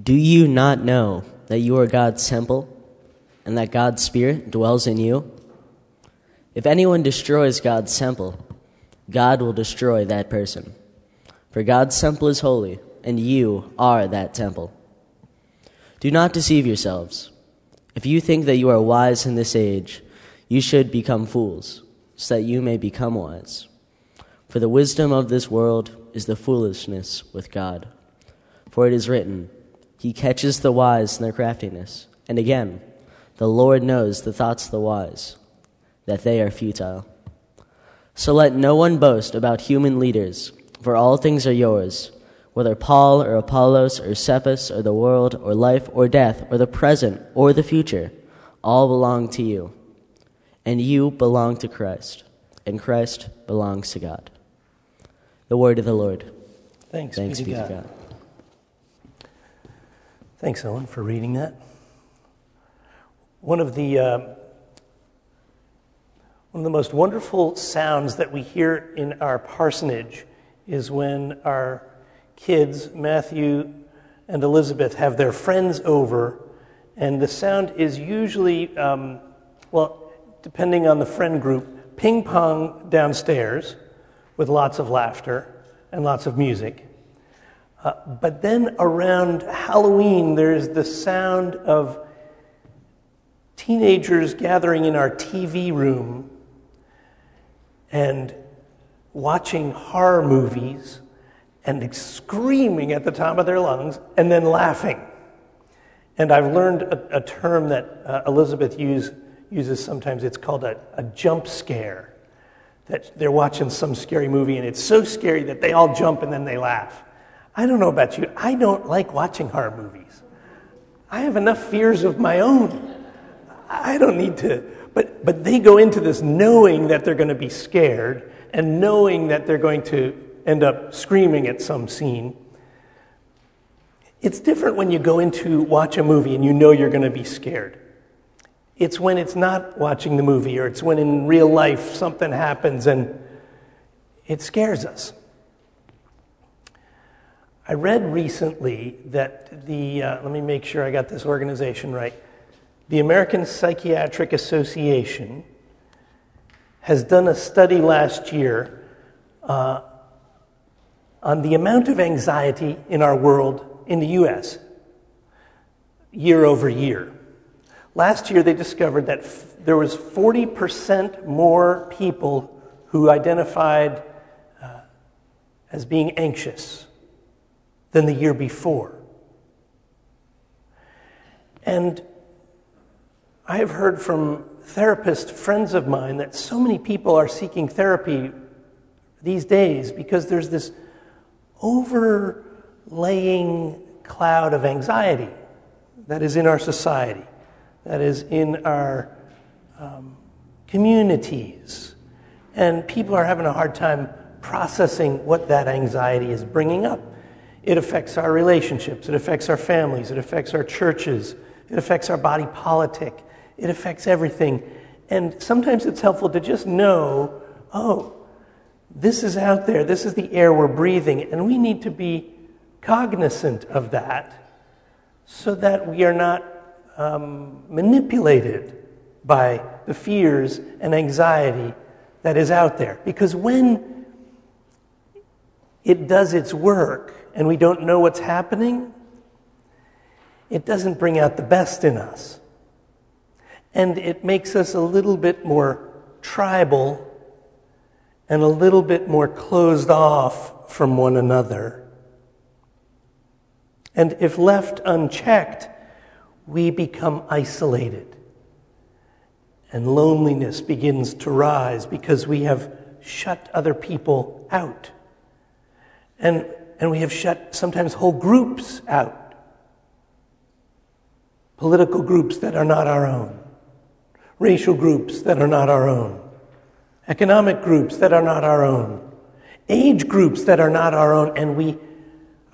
Do you not know that you are God's temple and that God's Spirit dwells in you? If anyone destroys God's temple, God will destroy that person. For God's temple is holy, and you are that temple. Do not deceive yourselves. If you think that you are wise in this age, you should become fools, so that you may become wise. For the wisdom of this world is the foolishness with God. For it is written, He catches the wise in their craftiness. And again, the Lord knows the thoughts of the wise, that they are futile. So let no one boast about human leaders, for all things are yours, whether Paul or Apollos or Cephas or the world or life or death or the present or the future, all belong to you. And you belong to Christ, and Christ belongs to God. The word of the Lord. Thanks, Thanks be to be to God. Thanks, Owen, for reading that. One of the uh, one of the most wonderful sounds that we hear in our parsonage is when our kids, Matthew and Elizabeth, have their friends over, and the sound is usually, um, well, depending on the friend group, ping pong downstairs with lots of laughter and lots of music. Uh, but then around Halloween, there's the sound of teenagers gathering in our TV room and watching horror movies and screaming at the top of their lungs and then laughing. And I've learned a, a term that uh, Elizabeth use, uses sometimes. It's called a, a jump scare. That they're watching some scary movie and it's so scary that they all jump and then they laugh. I don't know about you. I don't like watching horror movies. I have enough fears of my own. I don't need to. But, but they go into this knowing that they're going to be scared and knowing that they're going to end up screaming at some scene. It's different when you go into watch a movie and you know you're going to be scared. It's when it's not watching the movie or it's when in real life something happens and it scares us. I read recently that the, uh, let me make sure I got this organization right. The American Psychiatric Association has done a study last year uh, on the amount of anxiety in our world in the US year over year. Last year, they discovered that f- there was 40% more people who identified uh, as being anxious than the year before. And I have heard from therapist friends of mine that so many people are seeking therapy these days because there's this overlaying cloud of anxiety that is in our society, that is in our um, communities. And people are having a hard time processing what that anxiety is bringing up. It affects our relationships, it affects our families, it affects our churches, it affects our body politic, it affects everything. And sometimes it's helpful to just know oh, this is out there, this is the air we're breathing, and we need to be cognizant of that so that we are not um, manipulated by the fears and anxiety that is out there. Because when it does its work and we don't know what's happening, it doesn't bring out the best in us. And it makes us a little bit more tribal and a little bit more closed off from one another. And if left unchecked, we become isolated. And loneliness begins to rise because we have shut other people out. And, and we have shut sometimes whole groups out. Political groups that are not our own, racial groups that are not our own, economic groups that are not our own, age groups that are not our own, and we,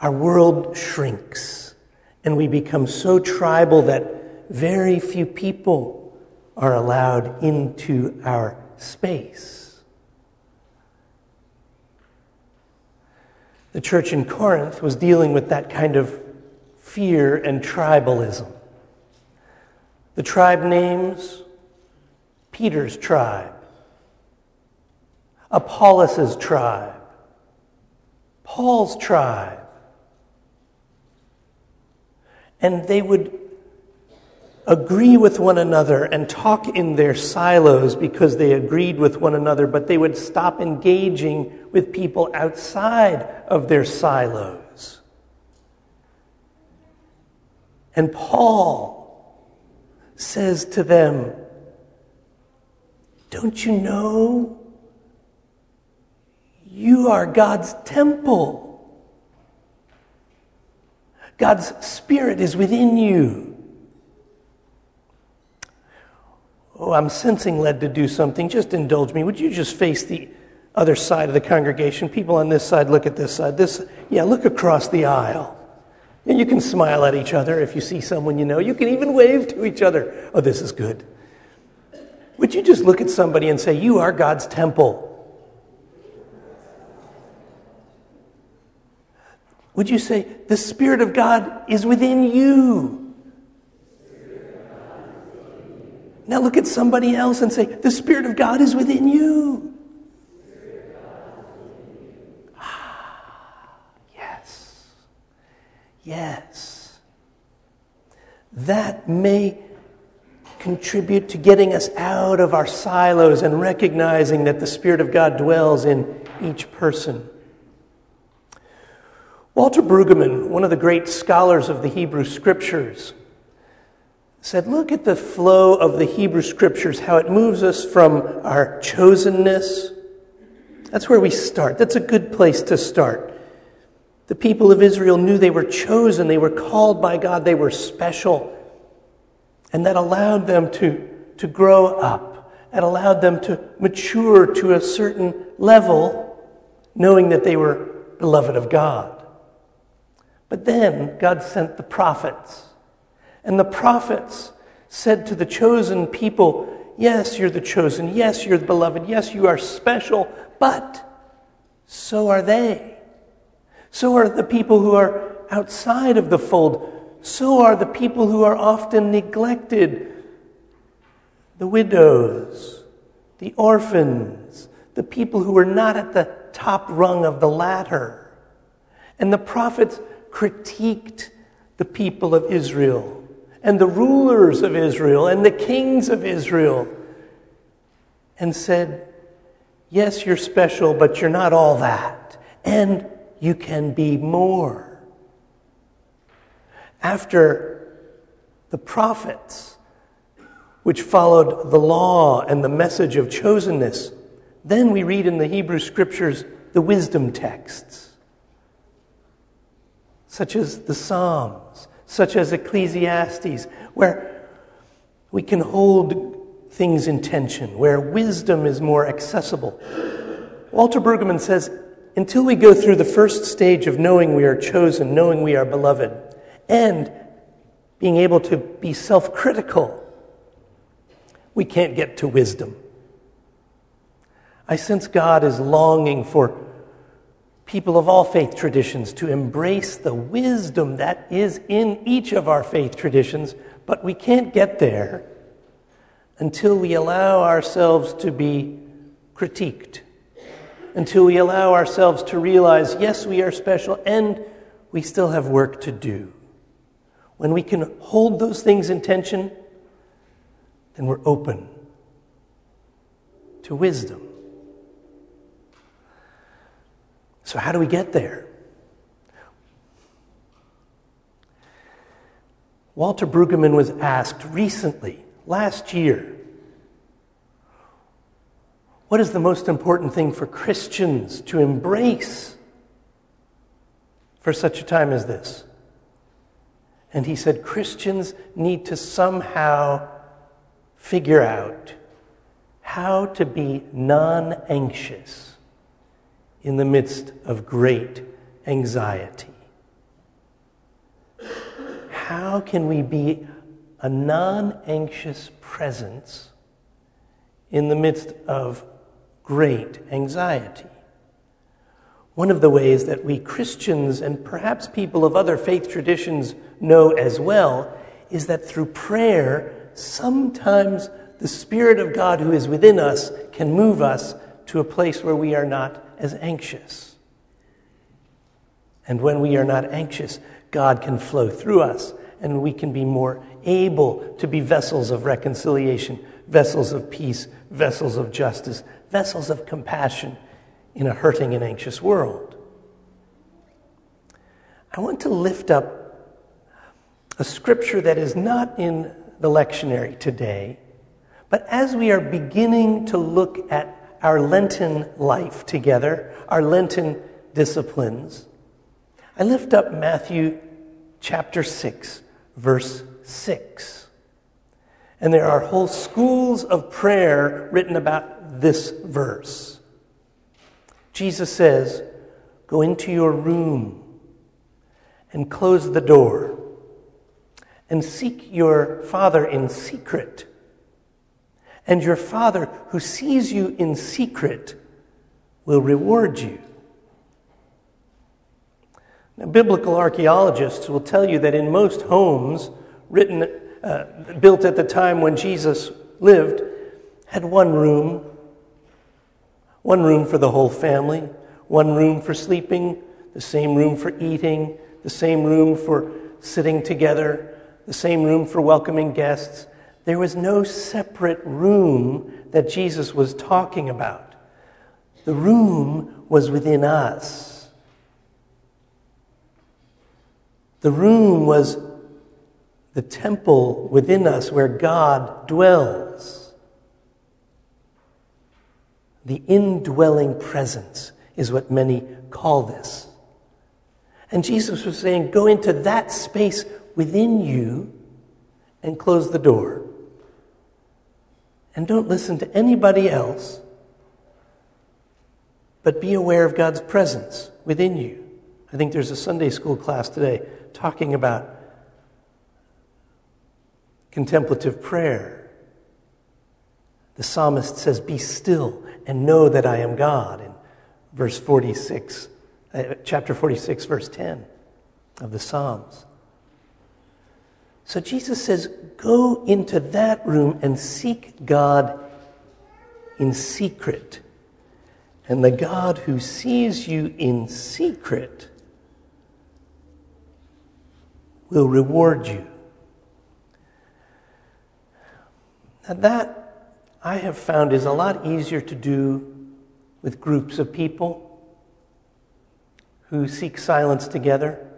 our world shrinks. And we become so tribal that very few people are allowed into our space. The church in Corinth was dealing with that kind of fear, and tribalism. The tribe names Peter's tribe, Apollos' tribe, Paul's tribe. And they would agree with one another and talk in their silos because they agreed with one another, but they would stop engaging with people outside of their silos. And Paul says to them, Don't you know? You are God's temple. God's Spirit is within you. Oh, I'm sensing led to do something. Just indulge me. Would you just face the other side of the congregation? People on this side, look at this side. This, yeah, look across the aisle. And you can smile at each other if you see someone you know. You can even wave to each other. Oh, this is good. Would you just look at somebody and say, You are God's temple? Would you say, The Spirit of God is within you? Now look at somebody else and say, The Spirit of God is within you. Yes. Yes. That may contribute to getting us out of our silos and recognizing that the Spirit of God dwells in each person. Walter Brueggemann, one of the great scholars of the Hebrew Scriptures, said, Look at the flow of the Hebrew scriptures, how it moves us from our chosenness. That's where we start. That's a good place to start. The people of Israel knew they were chosen, they were called by God, they were special. And that allowed them to, to grow up. It allowed them to mature to a certain level, knowing that they were beloved of God. But then God sent the prophets. And the prophets said to the chosen people, Yes, you're the chosen. Yes, you're the beloved. Yes, you are special. But so are they. So are the people who are outside of the fold. So are the people who are often neglected the widows, the orphans, the people who are not at the top rung of the ladder. And the prophets critiqued the people of Israel and the rulers of Israel and the kings of Israel and said, Yes, you're special, but you're not all that. And you can be more. After the prophets, which followed the law and the message of chosenness, then we read in the Hebrew scriptures the wisdom texts, such as the Psalms such as Ecclesiastes, where we can hold things in tension, where wisdom is more accessible. Walter Brueggemann says, until we go through the first stage of knowing we are chosen, knowing we are beloved, and being able to be self critical, we can't get to wisdom. I sense God is longing for people of all faith traditions to embrace the wisdom that is in each of our faith traditions, but we can't get there until we allow ourselves to be critiqued, until we allow ourselves to realize, yes, we are special and we still have work to do. When we can hold those things in tension, then we're open to wisdom. So, how do we get there? Walter Brueggemann was asked recently, last year, what is the most important thing for Christians to embrace for such a time as this? And he said Christians need to somehow figure out how to be non anxious in the midst of great anxiety. How can we be a non anxious presence in the midst of great anxiety? one of the ways that we Christians and perhaps people of other faith traditions know as well is that through prayer, sometimes the Spirit of God who is within us can move us to a place where we are not as anxious. And when we are not anxious, God can flow through us and we can be more able to be vessels of reconciliation, vessels of peace, vessels of justice, vessels of compassion in a hurting and anxious world. I want to lift up a scripture that is not in the lectionary today, but as we are beginning to look at our Lenten life together, our Lenten disciplines, I lift up Matthew chapter 6, verse 6. And there are whole schools of prayer written about this verse. Jesus says, Go into your room and close the door and seek your Father in secret. And your Father who sees you in secret will reward you. Now, biblical archaeologists will tell you that in most homes written, uh, built at the time when Jesus lived, had one room, one room for the whole family, one room for sleeping, the same room for eating, the same room for sitting together, the same room for welcoming guests. There was no separate room that Jesus was talking about. The room was within us. The room was the temple within us where God dwells. The indwelling presence is what many call this. And Jesus was saying, go into that space within you and close the door. And don't listen to anybody else, but be aware of God's presence within you. I think there's a Sunday school class today talking about contemplative prayer. The psalmist says, Be still and know that I am God in verse 46, uh, chapter 46, verse 10 of the Psalms. So Jesus says, Go into that room and seek God in secret. And the God who sees you in secret will reward you. Now, that I have found is a lot easier to do with groups of people who seek silence together.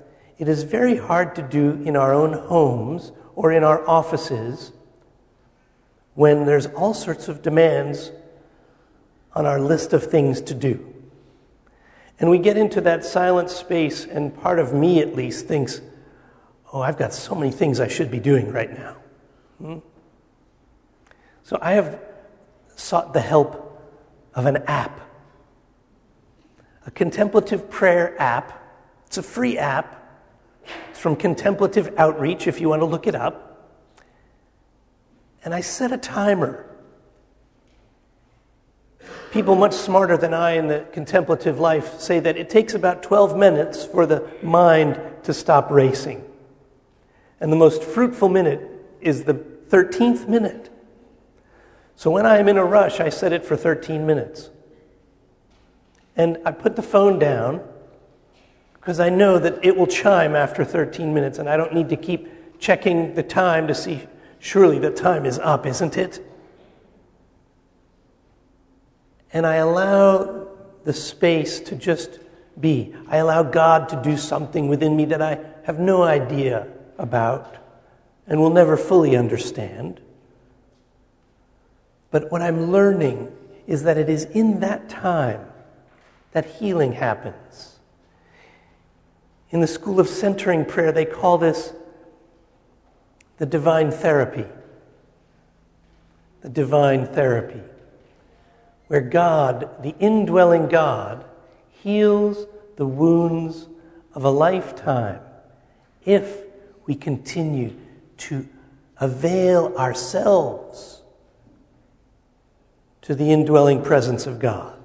It is very hard to do in our own homes or in our offices when there's all sorts of demands on our list of things to do. And we get into that silent space, and part of me at least thinks, oh, I've got so many things I should be doing right now. Hmm? So I have sought the help of an app, a contemplative prayer app. It's a free app. It's from Contemplative Outreach if you want to look it up. And I set a timer. People much smarter than I in the contemplative life say that it takes about 12 minutes for the mind to stop racing. And the most fruitful minute is the 13th minute. So when I am in a rush, I set it for 13 minutes. And I put the phone down because I know that it will chime after 13 minutes, and I don't need to keep checking the time to see, surely the time is up, isn't it? And I allow the space to just be. I allow God to do something within me that I have no idea about and will never fully understand. But what I'm learning is that it is in that time that healing happens. In the school of centering prayer, they call this the divine therapy. The divine therapy, where God, the indwelling God, heals the wounds of a lifetime if we continue to avail ourselves to the indwelling presence of God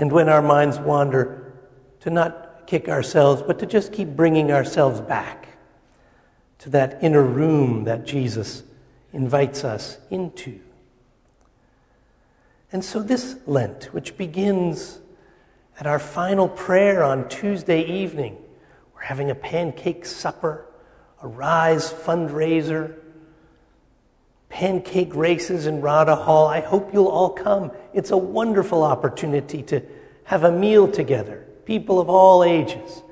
And when our minds wander, to not kick ourselves, but to just keep bringing ourselves back to that inner room that Jesus invites us into. And so, this Lent, which begins at our final prayer on Tuesday evening, we're having a pancake supper, a rise fundraiser, pancake races in Rada Hall. I hope you'll all come. It's a wonderful opportunity to have a meal together, people of all ages.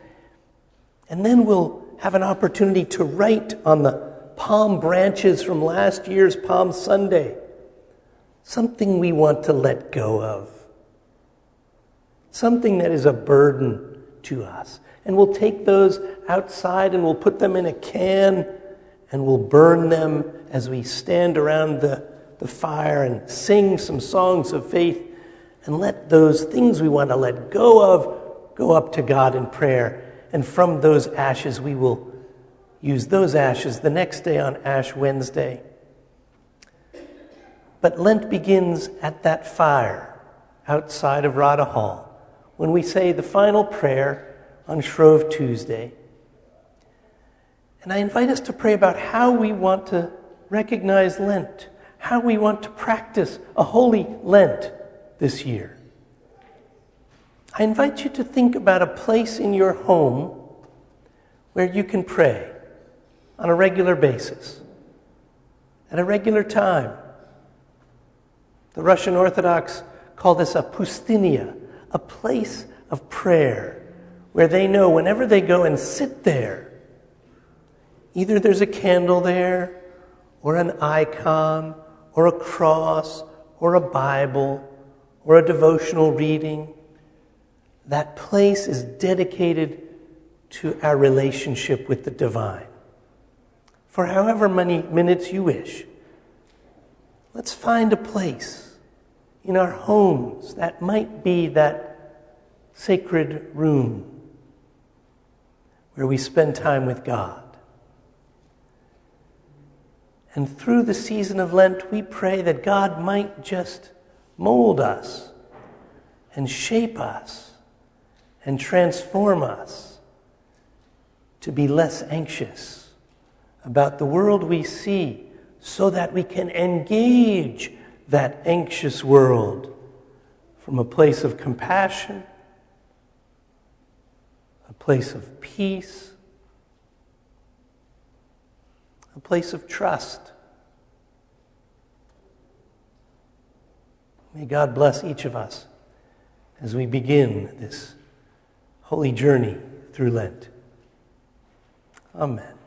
And then we'll have an opportunity to write on the palm branches from last year's Palm Sunday something we want to let go of, something that is a burden to us. And we'll take those outside and we'll put them in a can and we'll burn them as we stand around the, the fire and sing some songs of faith and let those things we want to let go of go up to God in prayer. And from those ashes, we will use those ashes the next day on Ash Wednesday. But Lent begins at that fire outside of Rada Hall when we say the final prayer on Shrove Tuesday. And I invite us to pray about how we want to recognize Lent, how we want to practice a holy Lent this year. I invite you to think about a place in your home where you can pray on a regular basis, at a regular time. The Russian Orthodox call this a poustinia, a place of prayer, where they know whenever they go and sit there, either there's a candle there, or an icon, or a cross, or a Bible, or a devotional reading. That place is dedicated to our relationship with the divine for however many minutes you wish. Let's find a place in our homes that might be that sacred room where we spend time with God. And through the season of Lent, we pray that God might just mold us and shape us and transform us to be less anxious about the world we see so that we can engage that anxious world from a place of compassion, a place of peace, a place of trust. May God bless each of us as we begin this holy journey through Lent. Amen.